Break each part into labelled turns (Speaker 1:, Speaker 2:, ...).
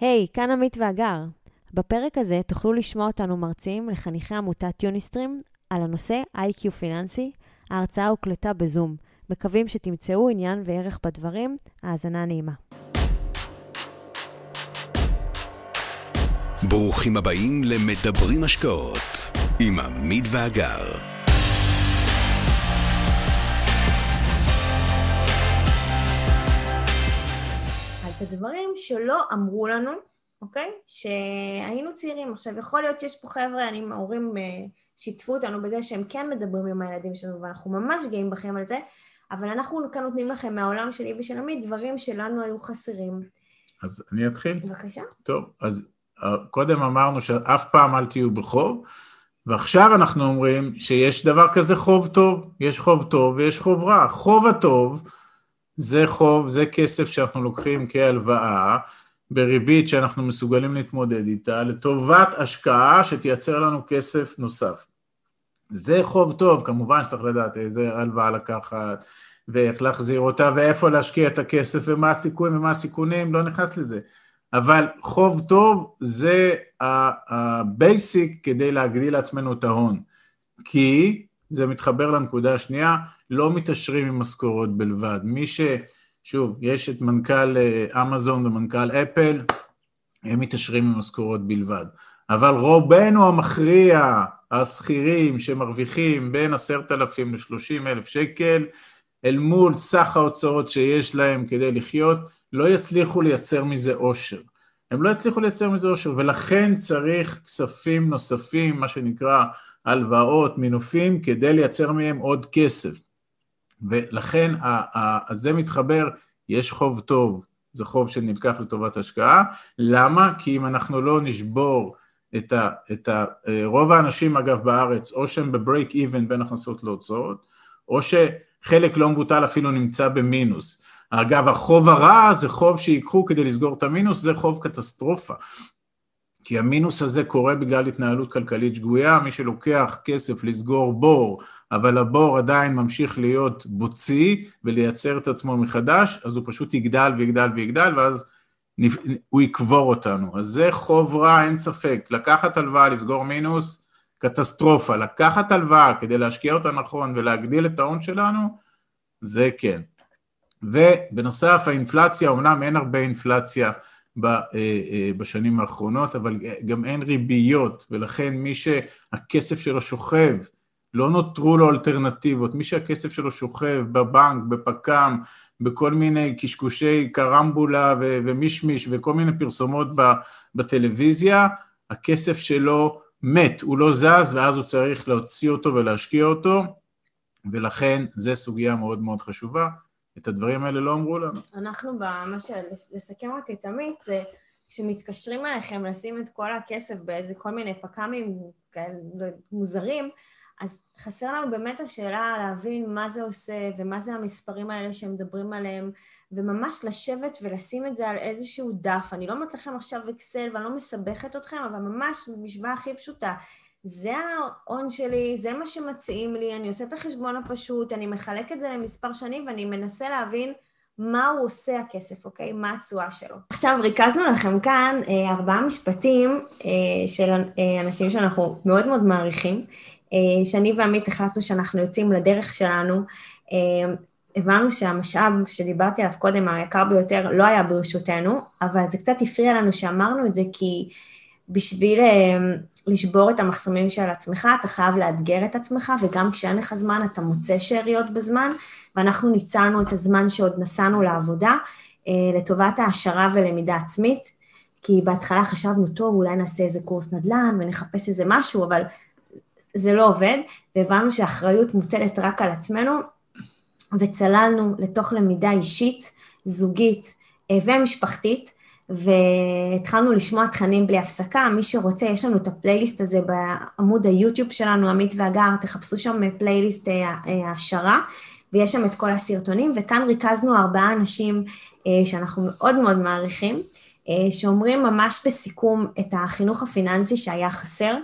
Speaker 1: היי, hey, כאן עמית ואגר. בפרק הזה תוכלו לשמוע אותנו מרצים לחניכי עמותת יוניסטרים על הנושא איי-קיו פיננסי. ההרצאה הוקלטה בזום. מקווים שתמצאו עניין וערך בדברים. האזנה נעימה.
Speaker 2: ברוכים הבאים למדברים השקעות עם עמית ואגר.
Speaker 1: אז הדברים שלא אמרו לנו, אוקיי? שהיינו צעירים. עכשיו, יכול להיות שיש פה חבר'ה, אני, ההורים אה, שיתפו אותנו בזה שהם כן מדברים עם הילדים שלנו, ואנחנו ממש גאים בכם על זה, אבל אנחנו כאן נותנים לכם מהעולם שלי ושל עמית דברים שלנו היו חסרים.
Speaker 3: אז אני אתחיל?
Speaker 1: בבקשה.
Speaker 3: טוב, אז אה, קודם אמרנו שאף פעם אל תהיו בחוב, ועכשיו אנחנו אומרים שיש דבר כזה חוב טוב, יש חוב טוב ויש חוב רע. חוב הטוב זה חוב, זה כסף שאנחנו לוקחים כהלוואה, בריבית שאנחנו מסוגלים להתמודד איתה, לטובת השקעה שתייצר לנו כסף נוסף. זה חוב טוב, כמובן שצריך לדעת איזה הלוואה לקחת, ואיך להחזיר אותה, ואיפה להשקיע את הכסף, ומה הסיכויים ומה הסיכונים, לא נכנס לזה. אבל חוב טוב זה ה basic כדי להגדיל לעצמנו את ההון. כי, זה מתחבר לנקודה השנייה, לא מתעשרים עם משכורות בלבד. מי ש... שוב, יש את מנכ"ל אה, אמזון ומנכ"ל אפל, הם מתעשרים עם משכורות בלבד. אבל רובנו המכריע, השכירים שמרוויחים בין עשרת אלפים לשלושים אלף שקל, אל מול סך ההוצאות שיש להם כדי לחיות, לא יצליחו לייצר מזה עושר. הם לא יצליחו לייצר מזה עושר, ולכן צריך כספים נוספים, מה שנקרא הלוואות, מינופים, כדי לייצר מהם עוד כסף. ולכן זה מתחבר, יש חוב טוב, זה חוב שנלקח לטובת השקעה. למה? כי אם אנחנו לא נשבור את ה... את ה רוב האנשים אגב בארץ, או שהם בברייק איבן בין הכנסות להוצאות, או שחלק לא מבוטל אפילו נמצא במינוס. אגב, החוב הרע זה חוב שיקחו כדי לסגור את המינוס, זה חוב קטסטרופה. כי המינוס הזה קורה בגלל התנהלות כלכלית שגויה, מי שלוקח כסף לסגור בור, אבל הבור עדיין ממשיך להיות בוצי ולייצר את עצמו מחדש, אז הוא פשוט יגדל ויגדל ויגדל, ואז הוא יקבור אותנו. אז זה חוב רע, אין ספק. לקחת הלוואה, לסגור מינוס, קטסטרופה. לקחת הלוואה כדי להשקיע אותה נכון ולהגדיל את ההון שלנו, זה כן. ובנוסף, האינפלציה, אמנם אין הרבה אינפלציה אה, אה, בשנים האחרונות, אבל גם אין ריביות, ולכן מי שהכסף שלו שוכב, לא נותרו לו אלטרנטיבות, מי שהכסף שלו שוכב בבנק, בפק"ם, בכל מיני קשקושי קרמבולה ו- ומישמיש וכל מיני פרסומות בטלוויזיה, הכסף שלו מת, הוא לא זז ואז הוא צריך להוציא אותו ולהשקיע אותו, ולכן זו סוגיה מאוד מאוד חשובה. את הדברים האלה לא אמרו לנו.
Speaker 1: אנחנו, מה ש... לסכם רק את עמית, זה כשמתקשרים אליכם לשים את כל הכסף באיזה כל מיני פק"מים כאלה מוזרים, אז חסר לנו באמת השאלה להבין מה זה עושה ומה זה המספרים האלה שהם מדברים עליהם, וממש לשבת ולשים את זה על איזשהו דף. אני לא אומרת לכם עכשיו אקסל ואני לא מסבכת אתכם, אבל ממש במשוואה הכי פשוטה. זה ההון שלי, זה מה שמציעים לי, אני עושה את החשבון הפשוט, אני מחלק את זה למספר שנים ואני מנסה להבין מה הוא עושה הכסף, אוקיי? מה התשואה שלו. עכשיו, ריכזנו לכם כאן אה, ארבעה משפטים אה, של אה, אנשים שאנחנו מאוד מאוד מעריכים, שאני ועמית החלטנו שאנחנו יוצאים לדרך שלנו. אה, הבנו שהמשאב שדיברתי עליו קודם, היקר ביותר, לא היה ברשותנו, אבל זה קצת הפריע לנו שאמרנו את זה, כי בשביל אה, לשבור את המחסומים של עצמך, אתה חייב לאתגר את עצמך, וגם כשאין לך זמן, אתה מוצא שאריות בזמן, ואנחנו ניצלנו את הזמן שעוד נסענו לעבודה, לטובת העשרה ולמידה עצמית, כי בהתחלה חשבנו, טוב, אולי נעשה איזה קורס נדל"ן ונחפש איזה משהו, אבל זה לא עובד, והבנו שהאחריות מוטלת רק על עצמנו, וצללנו לתוך למידה אישית, זוגית אה, ומשפחתית, והתחלנו לשמוע תכנים בלי הפסקה. מי שרוצה, יש לנו את הפלייליסט הזה בעמוד היוטיוב שלנו, עמית ואגר, תחפשו שם פלייליסט אה, אה, העשרה, ויש שם את כל הסרטונים, וכאן ריכזנו ארבעה אנשים שאנחנו מאוד מאוד מעריכים, שאומרים ממש בסיכום את החינוך הפיננסי שהיה חסר.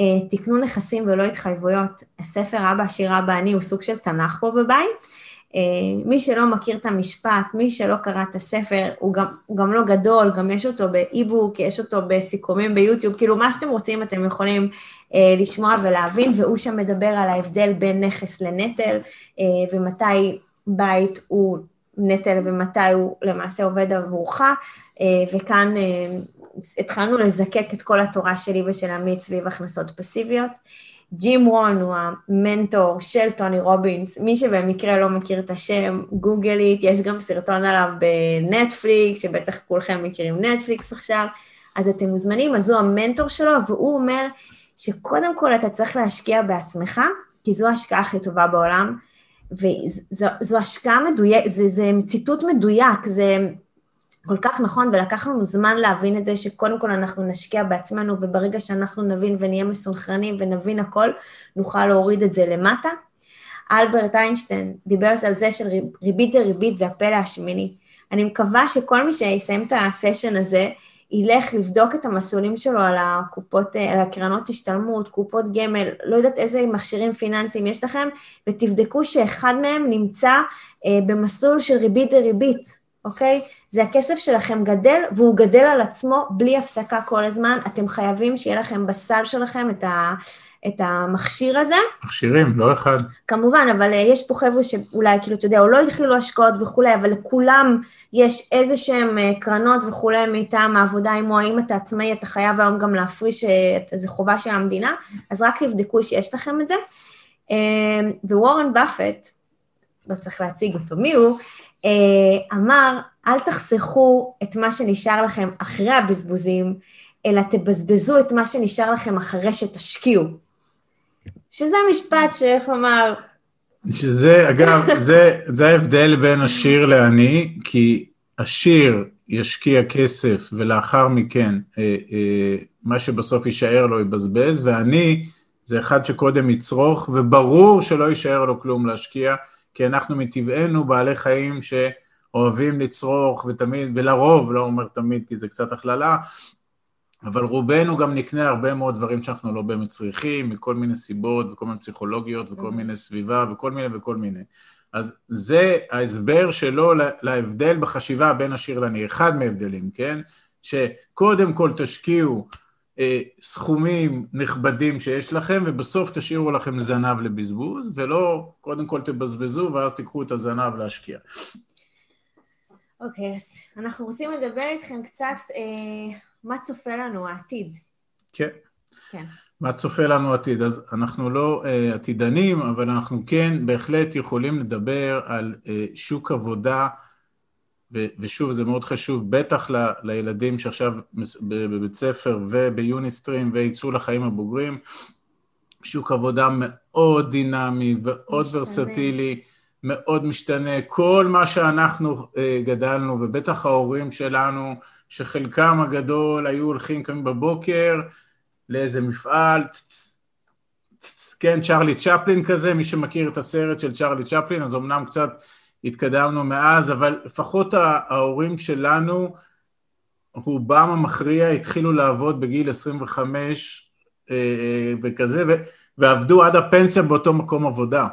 Speaker 1: אה, תקנו נכסים ולא התחייבויות. הספר אבא עשיר אבא אני הוא סוג של תנ"ך פה בבית, אה, מי שלא מכיר את המשפט, מי שלא קרא את הספר, הוא גם, הוא גם לא גדול, גם יש אותו באי-בוק, יש אותו בסיכומים ביוטיוב, כאילו מה שאתם רוצים אתם יכולים אה, לשמוע ולהבין, והוא שם מדבר על ההבדל בין נכס לנטל, אה, ומתי בית הוא נטל ומתי הוא למעשה עובד עבורך, אה, וכאן אה, התחלנו לזקק את כל התורה שלי ושל עמית סביב הכנסות פסיביות. ג'ים רון הוא המנטור של טוני רובינס, מי שבמקרה לא מכיר את השם, גוגלית, יש גם סרטון עליו בנטפליקס, שבטח כולכם מכירים נטפליקס עכשיו, אז אתם מוזמנים, אז הוא המנטור שלו, והוא אומר שקודם כל אתה צריך להשקיע בעצמך, כי זו ההשקעה הכי טובה בעולם, וזו השקעה מדויקת, זה, זה ציטוט מדויק, זה כל כך נכון, ולקח לנו זמן להבין את זה, שקודם כל אנחנו נשקיע בעצמנו, וברגע שאנחנו נבין ונהיה מסונכרנים ונבין הכל, נוכל להוריד את זה למטה. אלברט איינשטיין דיבר על זה של ריבית דריבית זה הפלא השמיני. אני מקווה שכל מי שיסיים את הסשן הזה, ילך לבדוק את המסלולים שלו על הקופות, על הקרנות השתלמות, קופות גמל, לא יודעת איזה מכשירים פיננסיים יש לכם, ותבדקו שאחד מהם נמצא אה, במסלול של ריבית דריבית. אוקיי? זה הכסף שלכם גדל, והוא גדל על עצמו בלי הפסקה כל הזמן. אתם חייבים שיהיה לכם בסל שלכם את, ה, את המכשיר הזה.
Speaker 3: מכשירים, לא אחד.
Speaker 1: כמובן, אבל uh, יש פה חבר'ה שאולי, כאילו, אתה יודע, או לא התחילו השקעות וכולי, אבל לכולם יש איזה שהם uh, קרנות וכולי מטעם העבודה עמו, האם אתה עצמאי, אתה חייב היום גם להפריש, איזה חובה של המדינה, אז רק תבדקו שיש לכם את זה. ווורן באפט, לא צריך להציג אותו, מי הוא? אה, אמר, אל תחסכו את מה שנשאר לכם אחרי הבזבוזים, אלא תבזבזו את מה שנשאר לכם אחרי שתשקיעו. שזה משפט שאיך לומר...
Speaker 3: שזה, אגב, זה, זה ההבדל בין עשיר לעני, כי עשיר ישקיע כסף ולאחר מכן אה, אה, מה שבסוף יישאר לו יבזבז, ועני זה אחד שקודם יצרוך, וברור שלא יישאר לו כלום להשקיע, כי אנחנו מטבענו בעלי חיים שאוהבים לצרוך ותמיד, ולרוב, לא אומר תמיד כי זה קצת הכללה, אבל רובנו גם נקנה הרבה מאוד דברים שאנחנו לא באמת צריכים, מכל מיני סיבות וכל מיני פסיכולוגיות וכל mm-hmm. מיני סביבה וכל מיני וכל מיני. אז זה ההסבר שלו להבדל בחשיבה בין עשיר לעני, אחד מההבדלים, כן? שקודם כל תשקיעו סכומים נכבדים שיש לכם, ובסוף תשאירו לכם זנב לבזבוז, ולא קודם כל תבזבזו ואז תיקחו את הזנב להשקיע.
Speaker 1: אוקיי, okay, אז אנחנו רוצים לדבר איתכם קצת אה, מה צופה לנו העתיד.
Speaker 3: כן. כן. מה צופה לנו עתיד? אז אנחנו לא אה, עתידנים, אבל אנחנו כן בהחלט יכולים לדבר על אה, שוק עבודה ו- ושוב, זה מאוד חשוב, בטח ל- לילדים שעכשיו בבית ספר וביוניסטרים ויצאו לחיים הבוגרים, שוק עבודה מאוד דינמי ועוד משתנה. ורסטילי, מאוד משתנה. כל מה שאנחנו uh, גדלנו, ובטח ההורים שלנו, שחלקם הגדול היו הולכים קמים בבוקר לאיזה מפעל, כן, צ'רלי צ'פלין כזה, מי שמכיר את הסרט של צ'רלי צ'פלין, אז אמנם קצת התקדמנו מאז, אבל לפחות ההורים שלנו, רובם המכריע התחילו לעבוד בגיל 25 אה, אה, וכזה, ועבדו עד הפנסיה באותו מקום עבודה.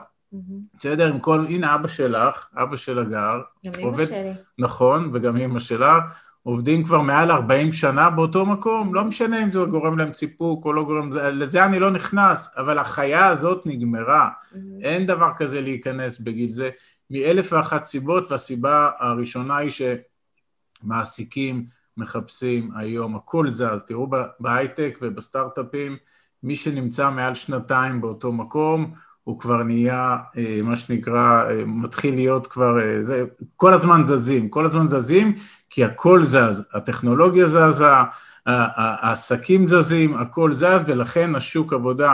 Speaker 3: בסדר? עם כל, הנה אבא שלך, אבא של הגר.
Speaker 1: גם אמא שלי.
Speaker 3: נכון, וגם אמא שלך. עובדים כבר מעל 40 שנה באותו מקום, לא משנה אם זה גורם להם סיפוק או לא גורם, לזה אני לא נכנס, אבל החיה הזאת נגמרה. Mm-hmm. אין דבר כזה להיכנס בגיל זה. מאלף ואחת סיבות, והסיבה הראשונה היא שמעסיקים מחפשים היום, הכל זז, תראו בהייטק ובסטארט-אפים, מי שנמצא מעל שנתיים באותו מקום, הוא כבר נהיה, אה, מה שנקרא, אה, מתחיל להיות כבר, אה, זה, כל הזמן זזים, כל הזמן זזים, כי הכל זז, הטכנולוגיה זזה, העסקים זזים, הכל זז, ולכן השוק עבודה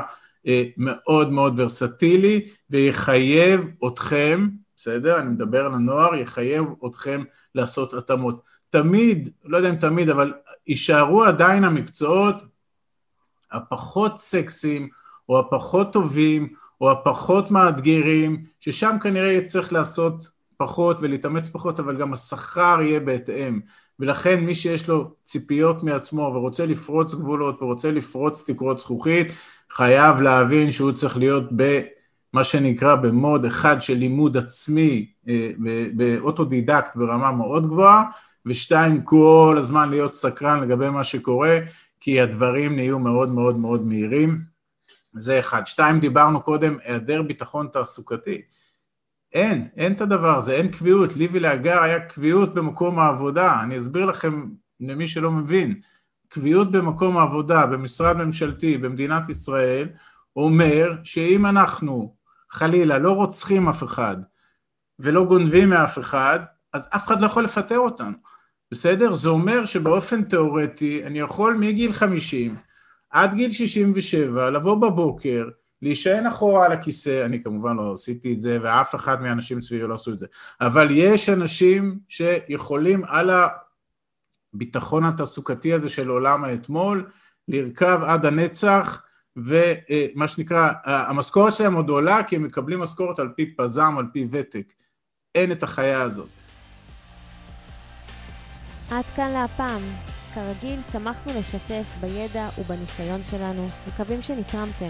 Speaker 3: מאוד מאוד ורסטילי, ויחייב אתכם, בסדר? אני מדבר על הנוער, יחייב אתכם לעשות התאמות. תמיד, לא יודע אם תמיד, אבל יישארו עדיין המקצועות הפחות סקסיים, או הפחות טובים, או הפחות מאתגרים, ששם כנראה יהיה צריך לעשות פחות ולהתאמץ פחות, אבל גם השכר יהיה בהתאם. ולכן מי שיש לו ציפיות מעצמו ורוצה לפרוץ גבולות ורוצה לפרוץ תקרות זכוכית, חייב להבין שהוא צריך להיות ב... מה שנקרא במוד אחד של לימוד עצמי אה, באוטודידקט ברמה מאוד גבוהה, ושתיים, כל הזמן להיות סקרן לגבי מה שקורה, כי הדברים נהיו מאוד מאוד מאוד מהירים. זה אחד. שתיים, דיברנו קודם, היעדר ביטחון תעסוקתי. אין, אין את הדבר הזה, אין קביעות. לי ולהגר היה קביעות במקום העבודה. אני אסביר לכם, למי שלא מבין, קביעות במקום העבודה, במשרד ממשלתי, במדינת ישראל, אומר שאם אנחנו חלילה לא רוצחים אף אחד ולא גונבים מאף אחד, אז אף אחד לא יכול לפטר אותנו, בסדר? זה אומר שבאופן תיאורטי אני יכול מגיל 50 עד גיל 67 לבוא בבוקר, להישען אחורה על הכיסא, אני כמובן לא עשיתי את זה ואף אחד מהאנשים סביבי לא עשו את זה, אבל יש אנשים שיכולים על הביטחון התעסוקתי הזה של עולם האתמול לרכב עד הנצח ומה שנקרא, המשכורת שלהם עוד עולה כי הם מקבלים משכורת על פי פזם, על פי ותק. אין את החיה הזאת.
Speaker 1: עד כאן להפעם. כרגיל, שמחנו לשתף בידע ובניסיון שלנו, מקווים שנתרמתם.